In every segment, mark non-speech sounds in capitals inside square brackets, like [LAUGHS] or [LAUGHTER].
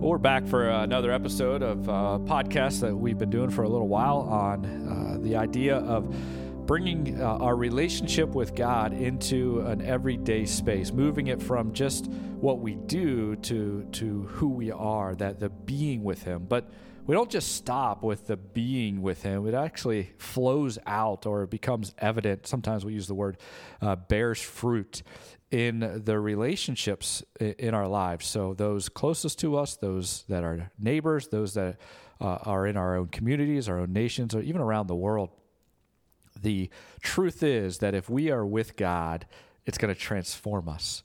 We're back for another episode of a uh, podcast that we've been doing for a little while on uh, the idea of bringing uh, our relationship with God into an everyday space, moving it from just what we do to to who we are, that the being with Him. But we don't just stop with the being with Him. It actually flows out or becomes evident. Sometimes we use the word uh, bears fruit in the relationships in our lives. So those closest to us, those that are neighbors, those that uh, are in our own communities, our own nations, or even around the world the truth is that if we are with God, it's going to transform us.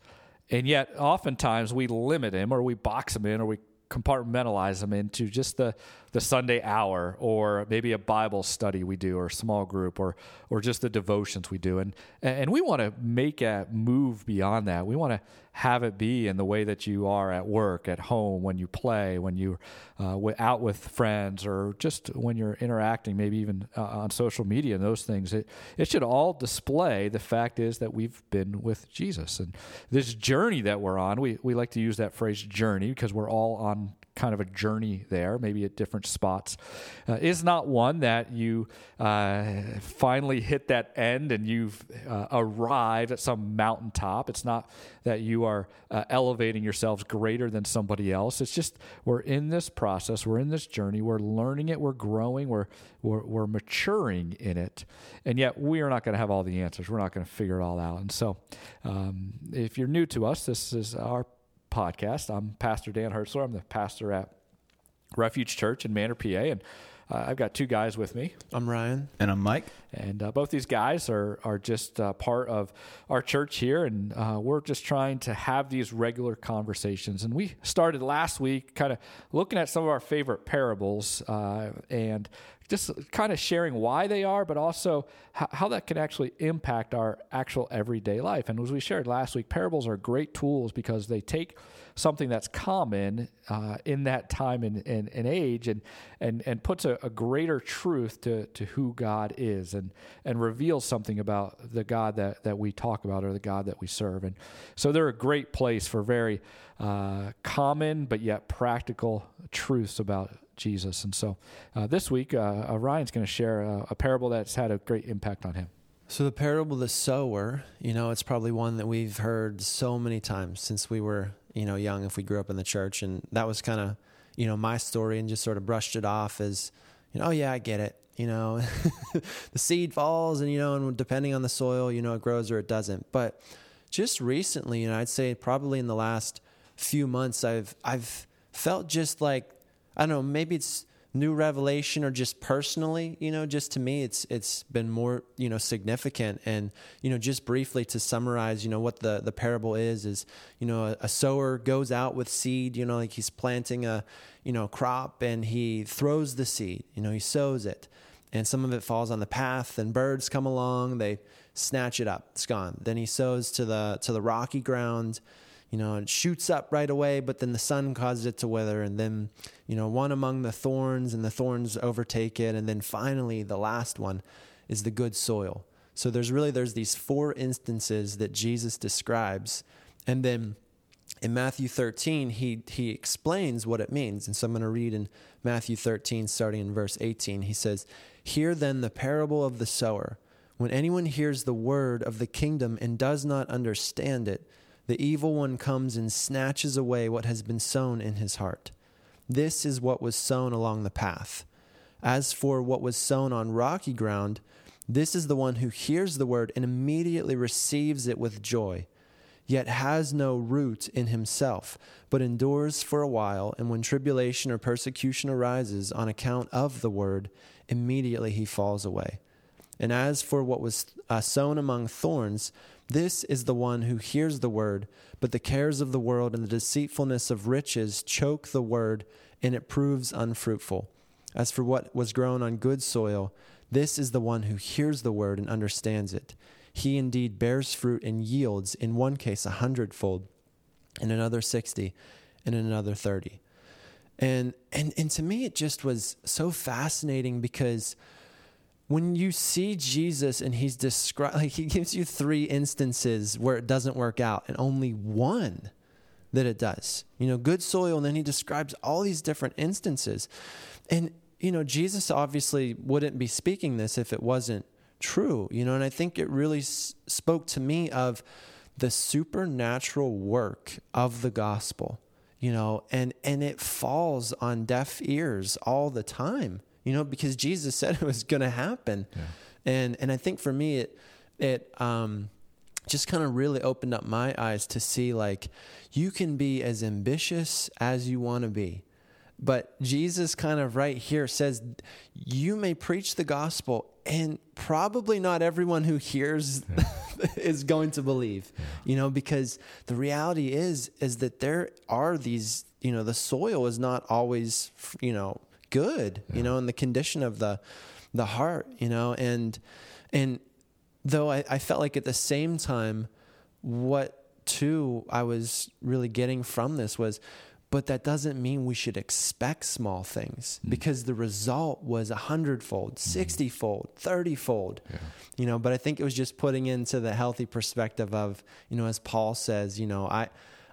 And yet, oftentimes, we limit him or we box him in or we compartmentalize them into just the the Sunday hour or maybe a Bible study we do or a small group or or just the devotions we do and and we want to make a move beyond that. We want to have it be in the way that you are at work, at home, when you play, when you're uh, out with friends, or just when you're interacting, maybe even uh, on social media and those things. It, it should all display the fact is that we've been with Jesus. And this journey that we're on, we, we like to use that phrase journey because we're all on kind of a journey there, maybe at different spots, uh, is not one that you uh, finally hit that end and you've uh, arrived at some mountaintop. It's not that you are uh, elevating yourselves greater than somebody else. It's just we're in this process, we're in this journey, we're learning it, we're growing, we're, we're, we're maturing in it. And yet we are not going to have all the answers. We're not going to figure it all out. And so um, if you're new to us, this is our podcast. I'm Pastor Dan Hertzler. I'm the pastor at Refuge Church in Manor, PA, and uh, I've got two guys with me. I'm Ryan. And I'm Mike. And uh, both these guys are, are just uh, part of our church here. And uh, we're just trying to have these regular conversations. And we started last week kind of looking at some of our favorite parables uh, and just kind of sharing why they are, but also how, how, that can actually impact our actual everyday life. And as we shared last week, parables are great tools because they take something that's common uh, in that time and, and, and, age and, and, and puts a, a, greater truth to, to who God is and, and reveals something about the God that, that we talk about or the God that we serve. And so they're a great place for very uh, common but yet practical truths about Jesus. And so uh, this week, uh, uh Ryan's going to share a, a, parable that's had a great impact on him. So, the parable of the sower, you know, it's probably one that we've heard so many times since we were, you know, young, if we grew up in the church. And that was kind of, you know, my story and just sort of brushed it off as, you know, oh, yeah, I get it. You know, [LAUGHS] the seed falls and, you know, and depending on the soil, you know, it grows or it doesn't. But just recently, you know, I'd say probably in the last few months, I've, I've felt just like I don't know, maybe it's new revelation or just personally, you know, just to me it's it's been more, you know, significant and you know, just briefly to summarize, you know, what the the parable is is, you know, a, a sower goes out with seed, you know, like he's planting a, you know, crop and he throws the seed, you know, he sows it. And some of it falls on the path and birds come along, they snatch it up. It's gone. Then he sows to the to the rocky ground you know, it shoots up right away, but then the sun causes it to wither. And then, you know, one among the thorns, and the thorns overtake it. And then finally, the last one is the good soil. So there's really there's these four instances that Jesus describes, and then in Matthew 13 he he explains what it means. And so I'm going to read in Matthew 13 starting in verse 18. He says, "Hear then the parable of the sower. When anyone hears the word of the kingdom and does not understand it, the evil one comes and snatches away what has been sown in his heart. This is what was sown along the path. As for what was sown on rocky ground, this is the one who hears the word and immediately receives it with joy, yet has no root in himself, but endures for a while, and when tribulation or persecution arises on account of the word, immediately he falls away. And as for what was uh, sown among thorns, this is the one who hears the word, but the cares of the world and the deceitfulness of riches choke the word, and it proves unfruitful. As for what was grown on good soil, this is the one who hears the word and understands it. He indeed bears fruit and yields, in one case a hundredfold, in another sixty, and in another thirty. And and and to me it just was so fascinating because when you see Jesus and he's described, like he gives you three instances where it doesn't work out, and only one that it does. You know, good soil, and then he describes all these different instances. And, you know, Jesus obviously wouldn't be speaking this if it wasn't true, you know, and I think it really s- spoke to me of the supernatural work of the gospel, you know, and, and it falls on deaf ears all the time, you know, because Jesus said it was going to happen. Yeah. And, and I think for me, it, it, um, just kind of really opened up my eyes to see like you can be as ambitious as you want to be. But Jesus kind of right here says you may preach the gospel and probably not everyone who hears yeah. [LAUGHS] is going to believe. Yeah. You know, because the reality is is that there are these, you know, the soil is not always, you know, good, yeah. you know, and the condition of the the heart, you know, and and though I, I felt like at the same time, what too I was really getting from this was, but that doesn't mean we should expect small things mm. because the result was a hundredfold, mm-hmm. sixtyfold, thirtyfold. Yeah. You know, but I think it was just putting into the healthy perspective of, you know, as Paul says, you know, I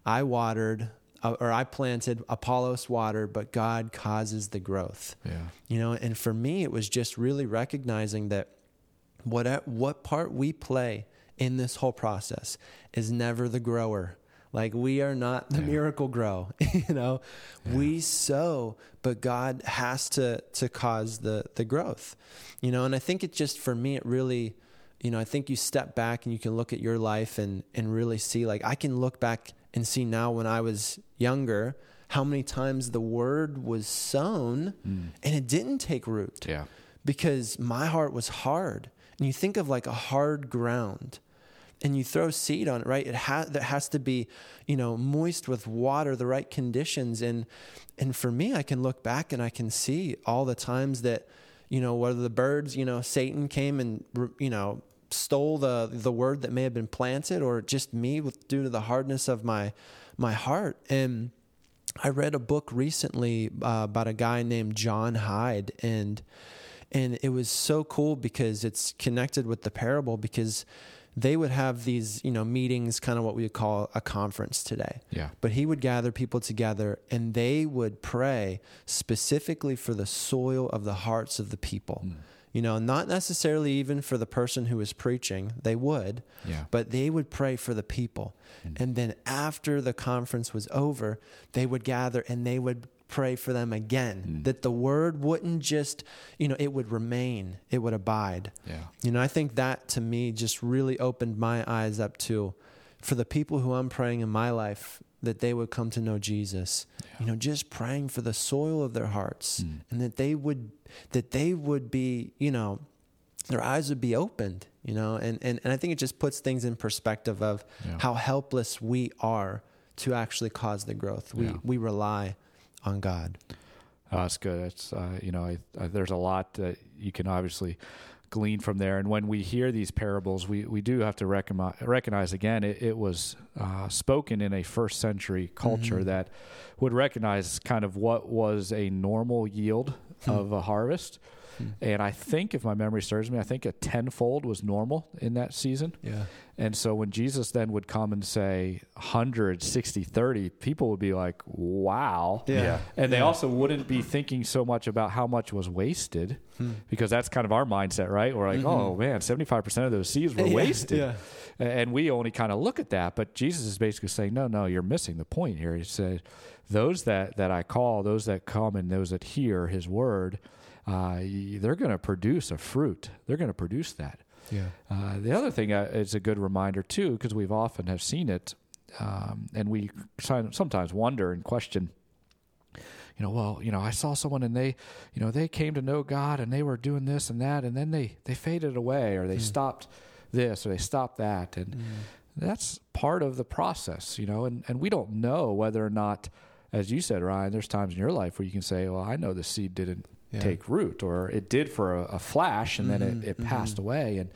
I watered Uh, or I planted, Apollos watered, but God causes the growth. Yeah. You know, and for me, it was just really recognizing that what, what part we play in this whole process is never the grower. Like we are not the yeah. Miracle-Gro, [LAUGHS] you know. Yeah. We sow, but God has to to cause the the growth. You know, and I think it just for me it really you know, I think you step back and you can look at your life and and really see like I can look back and see now when I was younger how many times the word was sown mm. and it didn't take root. Yeah. Because my heart was hard and you think of like a hard ground and you throw seed on it, right? It has that has to be, you know, moist with water, the right conditions. And and for me, I can look back and I can see all the times that, you know, whether the birds, you know, Satan came and you know stole the the word that may have been planted, or just me with due to the hardness of my my heart. And I read a book recently uh, about a guy named John Hyde, and and it was so cool because it's connected with the parable because they would have these you know meetings kind of what we would call a conference today yeah but he would gather people together and they would pray specifically for the soil of the hearts of the people mm. You know not necessarily even for the person who was preaching they would yeah. but they would pray for the people mm. and then after the conference was over they would gather and they would pray for them again mm. that the word wouldn't just you know it would remain it would abide yeah you know i think that to me just really opened my eyes up to for the people who i'm praying in my life that they would come to know jesus yeah. you know just praying for the soil of their hearts mm. and that they would that they would be you know their eyes would be opened you know and and, and i think it just puts things in perspective of yeah. how helpless we are to actually cause the growth we yeah. we rely on God. Oh, that's good. It's uh, you know, I, I, there's a lot that you can obviously glean from there. And when we hear these parables, we, we do have to recognize, recognize again, it, it was uh, spoken in a first century culture mm-hmm. that would recognize kind of what was a normal yield hmm. of a harvest Hmm. And I think, if my memory serves me, I think a tenfold was normal in that season. Yeah. And so when Jesus then would come and say 100, 60, 30, people would be like, wow. Yeah. yeah. And they yeah. also wouldn't be thinking so much about how much was wasted hmm. because that's kind of our mindset, right? We're like, mm-hmm. oh man, 75% of those seeds were [LAUGHS] yeah. wasted. Yeah. And we only kind of look at that. But Jesus is basically saying, no, no, you're missing the point here. He said, those that, that I call, those that come and those that hear his word, uh, they're going to produce a fruit. They're going to produce that. Yeah. Uh, the other thing uh, is a good reminder too, because we've often have seen it, um, and we sometimes wonder and question. You know, well, you know, I saw someone and they, you know, they came to know God and they were doing this and that, and then they they faded away or they mm. stopped this or they stopped that, and mm. that's part of the process, you know, and and we don't know whether or not as you said, Ryan, there's times in your life where you can say, well, I know the seed didn't yeah. take root, or it did for a, a flash and mm-hmm, then it, mm-hmm, it mm-hmm. passed away. And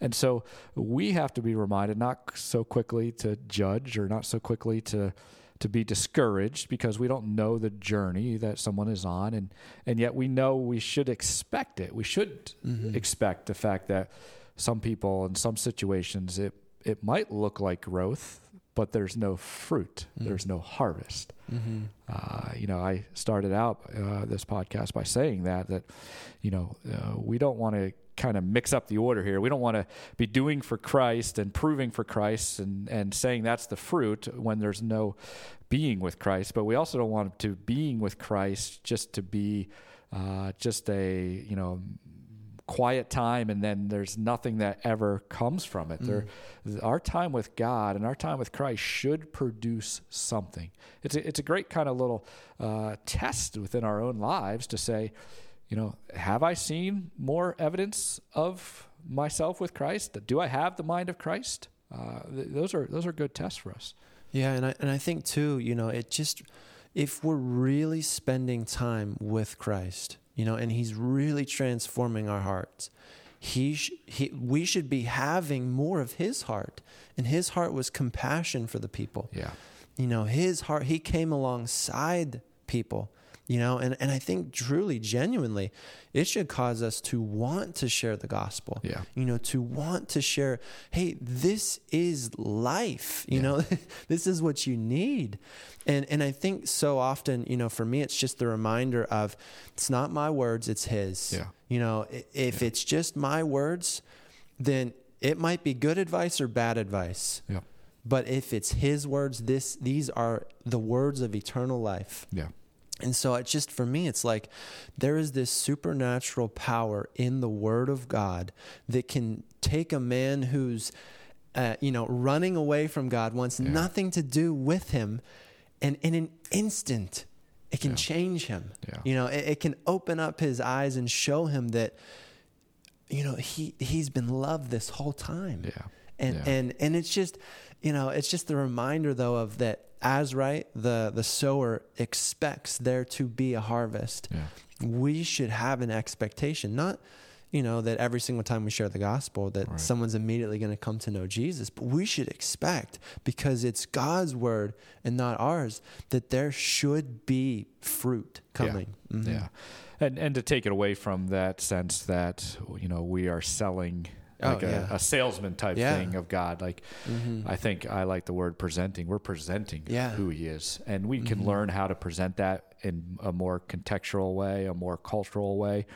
and so we have to be reminded not so quickly to judge or not so quickly to to be discouraged because we don't know the journey that someone is on and and yet we know we should expect it. We should mm-hmm. expect the fact that some people in some situations it it might look like growth but there's no fruit. Mm. There's no harvest. Mm-hmm. Uh, you know, I started out uh, this podcast by saying that that you know uh, we don't want to kind of mix up the order here. We don't want to be doing for Christ and proving for Christ and and saying that's the fruit when there's no being with Christ. But we also don't want to being with Christ just to be uh, just a you know quiet time and then there's nothing that ever comes from it. Mm. There, our time with God and our time with Christ should produce something. It's a, it's a great kind of little uh, test within our own lives to say, you know, have I seen more evidence of myself with Christ? Do I have the mind of Christ? Uh, th- those are those are good tests for us. Yeah, and I and I think too, you know, it just if we're really spending time with Christ, you know, and He's really transforming our hearts. He, sh- he, we should be having more of His heart, and His heart was compassion for the people. Yeah, you know, His heart. He came alongside people you know and, and i think truly genuinely it should cause us to want to share the gospel. Yeah. You know to want to share hey this is life you yeah. know [LAUGHS] this is what you need. And and i think so often you know for me it's just the reminder of it's not my words it's his. Yeah. You know if yeah. it's just my words then it might be good advice or bad advice. Yeah. But if it's his words this these are the words of eternal life. Yeah and so it's just for me, it's like there is this supernatural power in the Word of God that can take a man who's, uh, you know, running away from God, wants yeah. nothing to do with Him, and in an instant, it can yeah. change him. Yeah. You know, it, it can open up his eyes and show him that, you know, he he's been loved this whole time. Yeah. And yeah. and and it's just, you know, it's just the reminder though of that as right the the sower expects there to be a harvest yeah. we should have an expectation not you know that every single time we share the gospel that right. someone's immediately going to come to know jesus but we should expect because it's god's word and not ours that there should be fruit coming yeah, mm-hmm. yeah. and and to take it away from that sense that you know we are selling like oh, yeah. a, a, salesman type yeah. thing of God. Like mm-hmm. I think I like the word presenting. We're presenting yeah. who He is, and we can mm-hmm. learn how to present that in a more contextual way, a more cultural way.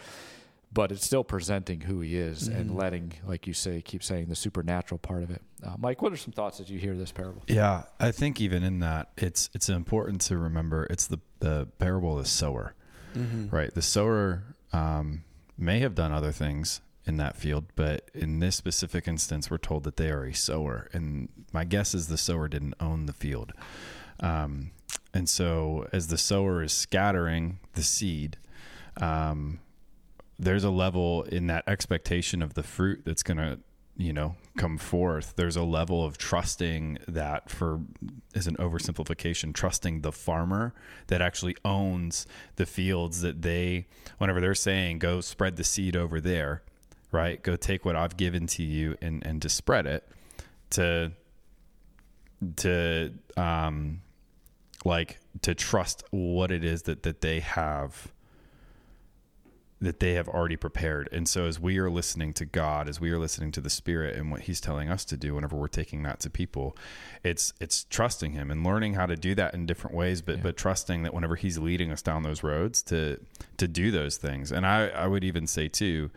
But it's still presenting who He is mm-hmm. and letting, like you say, keep saying the supernatural part of it. Uh, Mike, what are some thoughts as you hear this parable? Yeah, I think even in that, it's it's important to remember it's the the parable of the sower, mm-hmm. right? The sower um, may have done other things in that field, but in this specific instance, we're told that they are a sower, and my guess is the sower didn't own the field. Um, and so, as the sower is scattering the seed, um, there's a level in that expectation of the fruit that's going to you know come forth there's a level of trusting that for as an oversimplification trusting the farmer that actually owns the fields that they whenever they're saying go spread the seed over there right? Go take what I've given to you and and to spread it to to um like to trust what it is that that they have that they have already prepared. And so as we are listening to God, as we are listening to the Spirit and what He's telling us to do whenever we're taking that to people, it's it's trusting Him and learning how to do that in different ways, but yeah. but trusting that whenever He's leading us down those roads to to do those things. And I, I would even say too,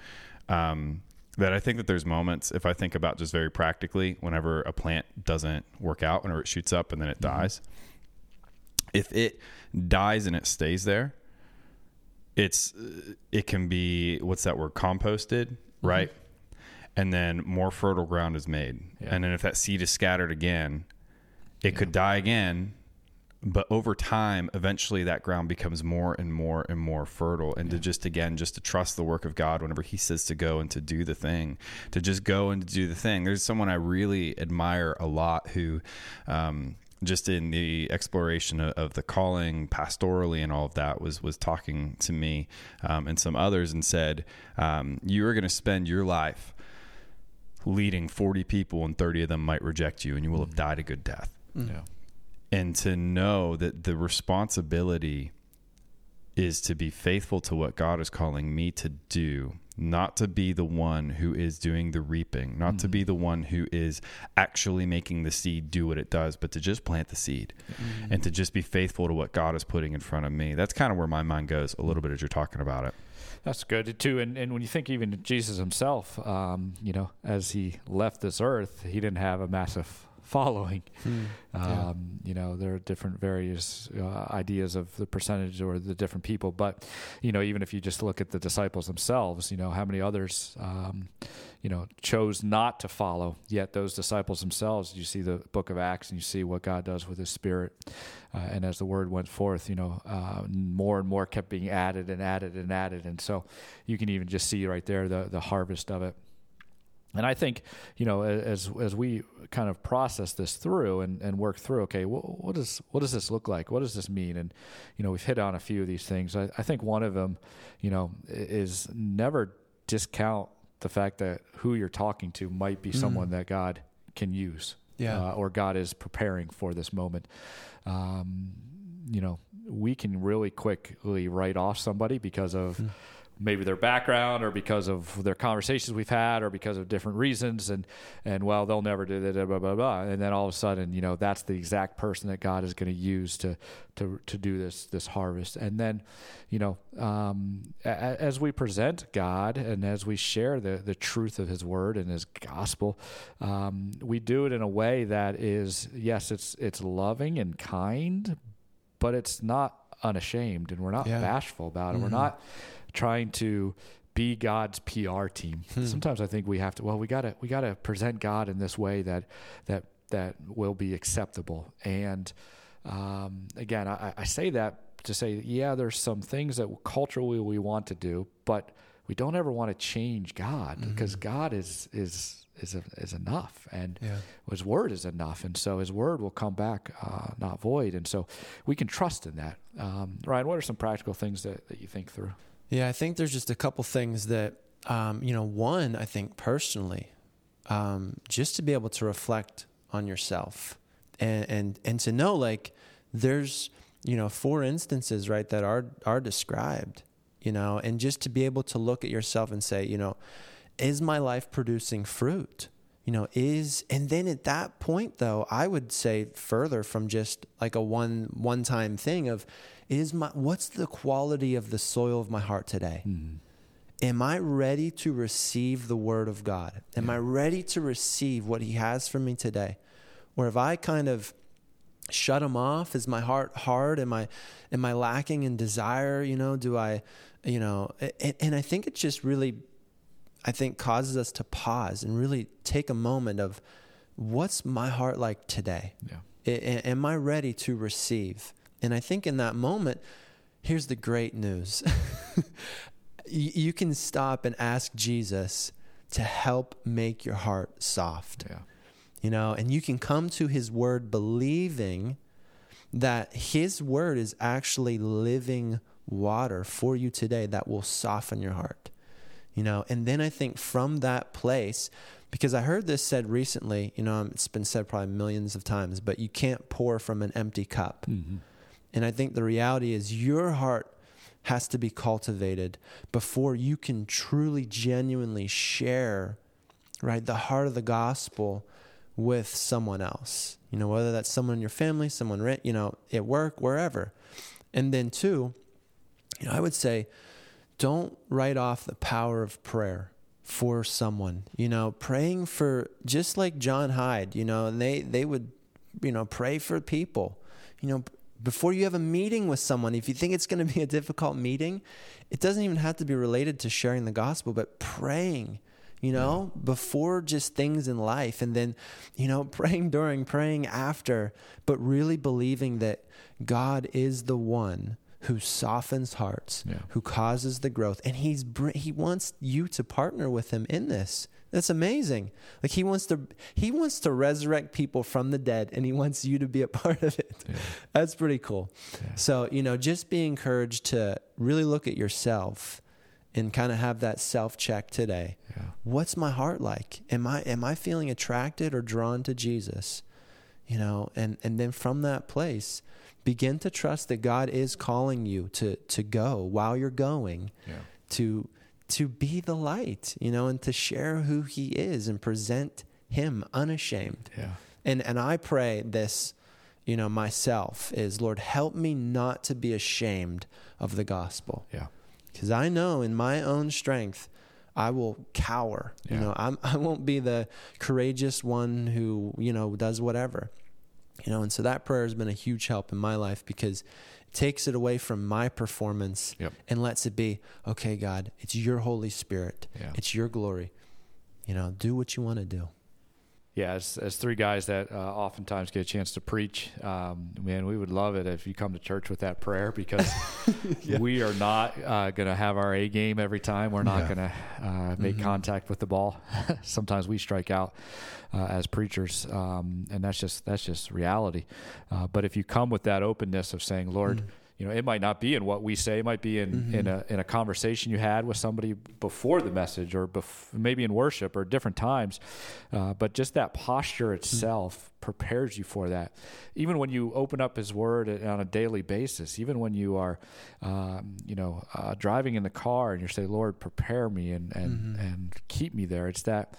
um, that I think that there's moments, if I think about just very practically, whenever a plant doesn't work out, whenever it shoots up and then it mm-hmm. dies, if it dies and it stays there, it's it can be what's that word composted, mm-hmm. right? And then more fertile ground is made, yeah. and then if that seed is scattered again, it yeah. could die again, but over time eventually that ground becomes more and more and more fertile. And yeah. to just again just to trust the work of god whenever he says to go and to do the thing to just go and to do the thing. There's someone i really admire a lot who um, just in the exploration of, of, the calling pastorally and all of that was was talking to me um, and some others and said um, you are going to spend your life leading 40 people and 30 of them might reject you and you will have mm. died a good death. Yeah and to know that the responsibility is to be faithful to what God is calling me to do not to be the one who is doing the reaping, not mm-hmm. to be the one who is actually making the seed do what it does, but to just plant the seed mm-hmm. and to just be faithful to what God is putting in front of me. That's kind of where my mind goes a little bit as you're talking about it. That's good too. And and when you think even Jesus himself, um, you know, as he left this earth, he didn't have a massive following. Hmm. Um, You know, there are different various uh, ideas of the percentage or the different people, but you know, even if you just look at the disciples themselves, you know, how many others, um, you know, chose not to follow. Yet those disciples themselves, you see the Book of Acts, and you see what God does with His Spirit, uh, and as the word went forth, you know, uh, more and more kept being added and added and added, and so you can even just see right there the the harvest of it. And I think, you know, as as we kind of process this through and, and work through, okay, what, what does what does this look like? What does this mean? And you know, we've hit on a few of these things. I, I think one of them, you know, is never discount the fact that who you're talking to might be mm. someone that God can use, yeah, uh, or God is preparing for this moment. Um, you know, we can really quickly write off somebody because of. Mm maybe their background or because of their conversations we've had or because of different reasons and and well they'll never do that blah blah blah and then all of a sudden you know that's the exact person that God is going to use to to to do this this harvest and then you know um, a, as we present God and as we share the the truth of His Word and His gospel um, we do it in a way that is yes it's it's loving and kind but it's not unashamed and we're not yeah. bashful about it mm-hmm. we're not trying to be God's PR team. Hmm. Sometimes I think we have to. Well, we gotta we gotta present God in this way that that that will be acceptable. And um, again, I, I, say that to say, yeah, there's some things that culturally we want to do, but we don't ever want to change God mm-hmm. because God is is is is enough, and yeah. His word is enough, and so His word will come back uh, not void, and so we can trust in that. Um, Ryan, what are some practical things that, that you think through? Yeah, I think there's just a couple things that, um, you know, one, I think personally, um, just to be able to reflect on yourself and, and, and to know like there's, you know, four instances, right, that are, are described, you know, and just to be able to look at yourself and say, you know, is my life producing fruit? You know, is, and then at that point though, I would say further from just like a one, one time thing of, is my what's the quality of the soil of my heart today? Mm-hmm. Am I ready to receive the word of God? Am yeah. I ready to receive what he has for me today? Or have I kind of shut him off? Is my heart hard? Am I am I lacking in desire? You know, do I, you know, and, and I think it just really I think causes us to pause and really take a moment of what's my heart like today? Yeah. I, am I ready to receive? And I think in that moment, here's the great news [LAUGHS] you can stop and ask Jesus to help make your heart soft. Yeah. You know, and you can come to his word believing that his word is actually living water for you today that will soften your heart. You know, and then I think from that place, because I heard this said recently, you know, it's been said probably millions of times, but you can't pour from an empty cup. Mm-hmm. And I think the reality is your heart has to be cultivated before you can truly, genuinely share, right, the heart of the gospel with someone else. You know, whether that's someone in your family, someone, you know, at work, wherever. And then, two, you know, I would say, don't write off the power of prayer for someone. You know, praying for just like John Hyde, you know, and they they would, you know, pray for people. You know, before you have a meeting with someone, if you think it's going to be a difficult meeting, it doesn't even have to be related to sharing the gospel, but praying, you know, yeah. before just things in life. And then, you know, [LAUGHS] praying during, praying after, but really believing that God is the one who softens hearts, yeah. who causes the growth. And he's, he wants you to partner with him in this. That's amazing. Like he wants to he wants to resurrect people from the dead and he wants you to be a [LAUGHS] part of it. Yeah. That's pretty cool. Yeah. So, you know, just be encouraged to really look at yourself and kind of have that self check today. Yeah. What's my heart like? Am I am I feeling attracted or drawn to Jesus? You know, and and then from that place, begin to trust that God is calling you to to go while you're going. To to be the light, you know, and to share who he is and present him unashamed. Yeah. And and I pray this, you know, myself is Lord, help me not to be ashamed of the gospel. Yeah. Because I know in my own strength, I will cower. Yeah. You know, I'm, [LAUGHS] I won't be the courageous one who, you know, does whatever. You know, and so that prayer has been a huge help in my life because it takes it away from my performance Yep. and lets it be, okay, God, it's your Holy Spirit. Yeah. It's your glory. You know, do what you want to do. Yeah, as, as three guys that uh, oftentimes get a chance to preach, um, man, we would love it if you come to church with that prayer because [LAUGHS] we are not uh, going to have our A game every time. We're not Yeah. going to uh, make Mhm. contact with the ball. [LAUGHS] Sometimes we strike out uh, as preachers, um, and that's just that's just reality. Uh, but if you come with that openness of saying, "Lord," Mm. You know, it might not be in what we say. It might be in, in a in a conversation you had with somebody before the message, or bef- maybe in worship, or different times. Uh, but just that posture itself prepares you for that. Even when you open up His Word on a daily basis, even when you are, um, you know, uh, driving in the car and you say, "Lord, prepare me and and and keep me there." It's that.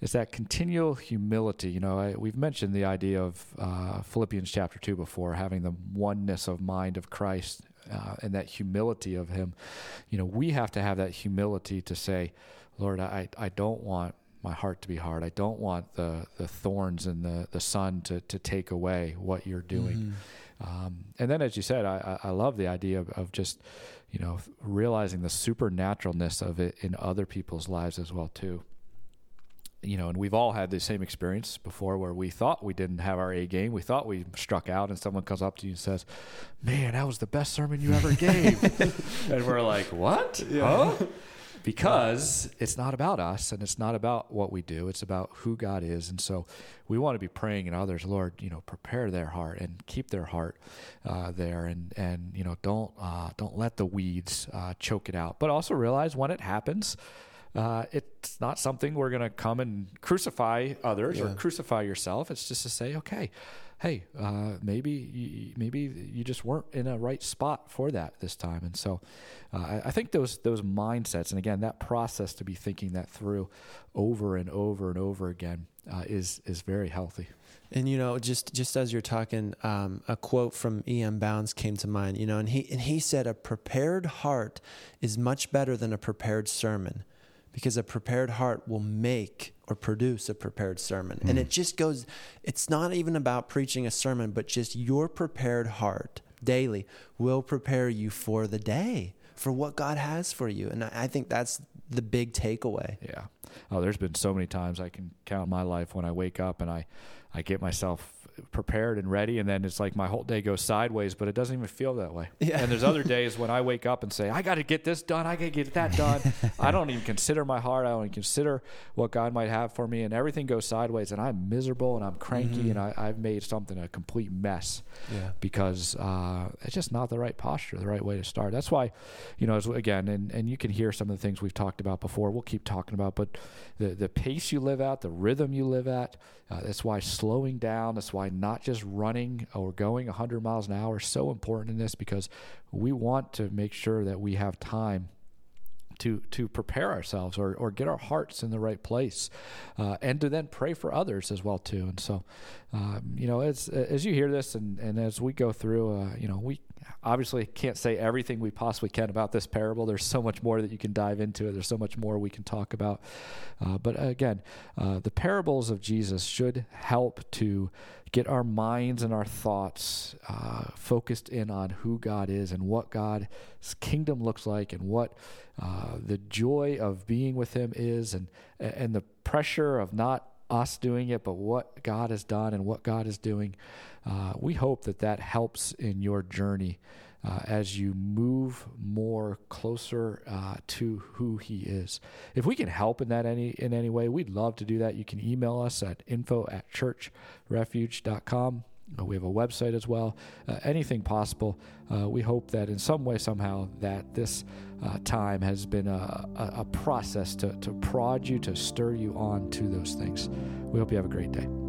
It's that continual humility. You know, I, we've mentioned the idea of uh, Philippians chapter 2 before, having the oneness of mind of Christ uh, and that humility of Him. You know, we have to have that humility to say, Lord, I, I don't want my heart to be hard. I don't want the, the thorns and the, the sun to, to take away what you're doing. Um, and then, as you said, I, I I love the idea of, of just, you know, realizing the supernaturalness of it in other people's lives as well, too you know, and we've all had the same experience before where we thought we didn't have our A game. We thought we struck out, and someone comes up to you and says, Man, that was the best sermon you ever gave. [LAUGHS] and we're like, What? Huh? Because it's not about us and it's not about what we do. It's about who God is. And so we want to be praying in others, Lord, you know, prepare their heart and keep their heart uh, there and, and, you know, don't, uh, don't let the weeds uh, choke it out. But also realize when it happens, uh, it's not something we're going to come and crucify others or crucify yourself. It's just to say, okay, hey, uh, maybe you, maybe you just weren't in a right spot for that this time. And so, uh, I, I think those those mindsets, and again, that process to be thinking that through over and over and over again uh, is is very healthy. And you know, just just as you're talking, um, a quote from E.M. Bounds came to mind. You know, and he and he said, "A prepared heart is much better than a prepared sermon, because a prepared heart will make or produce a prepared sermon." And hmm. it just goes. It's not even about preaching a sermon, but just your prepared heart daily will prepare you for the day, for what God has for you. And I, I think that's the big takeaway. Yeah. Oh, there's been so many times I can count my life when I wake up and I, I get myself prepared and ready, and then it's like my whole day goes sideways, but it doesn't even feel that way. Yeah. And there's other days when I wake up and say, I got to get this done, I got to get that done. [LAUGHS] I don't even consider my heart, I don't even consider what God might have for me, and everything goes sideways, and I'm miserable and I'm cranky, and I, I've made something a complete mess Yeah. because uh, it's just not the right posture, the right way to start. That's why, you know, as, again, and, and you can hear some of the things we've talked about before. We'll keep talking about, but the the pace you live at, the rhythm you live at. Uh, that's why slowing down. That's why not just running or going 100 miles an hour is so important in this because we want to make sure that we have time to to prepare ourselves or, or get our hearts in the right place uh, and to then pray for others as well too. And so um, you know as as you hear this and, and as we go through uh, you know we obviously can't say everything we possibly can about this parable. There's so much more that you can dive into. There's so much more we can talk about. Uh, but again uh, the parables of jesus should help to get our minds and our thoughts uh, focused in on who God is and what God's kingdom looks like and what uh, the joy of being with Him is and and the pressure of not us doing it, but what God has done and what God is doing. Uh, we hope that that helps in your journey uh, as you move more closer uh, to who He is. If we can help in that any in any way, we'd love to do that. You can email us at info at churchrefuge.com. Uh, We have a website as well. Uh, anything possible. Uh, we hope that in some way, somehow, that this uh, time has been a, a, a process to, to prod you, to stir you on to those things. We hope you have a great day.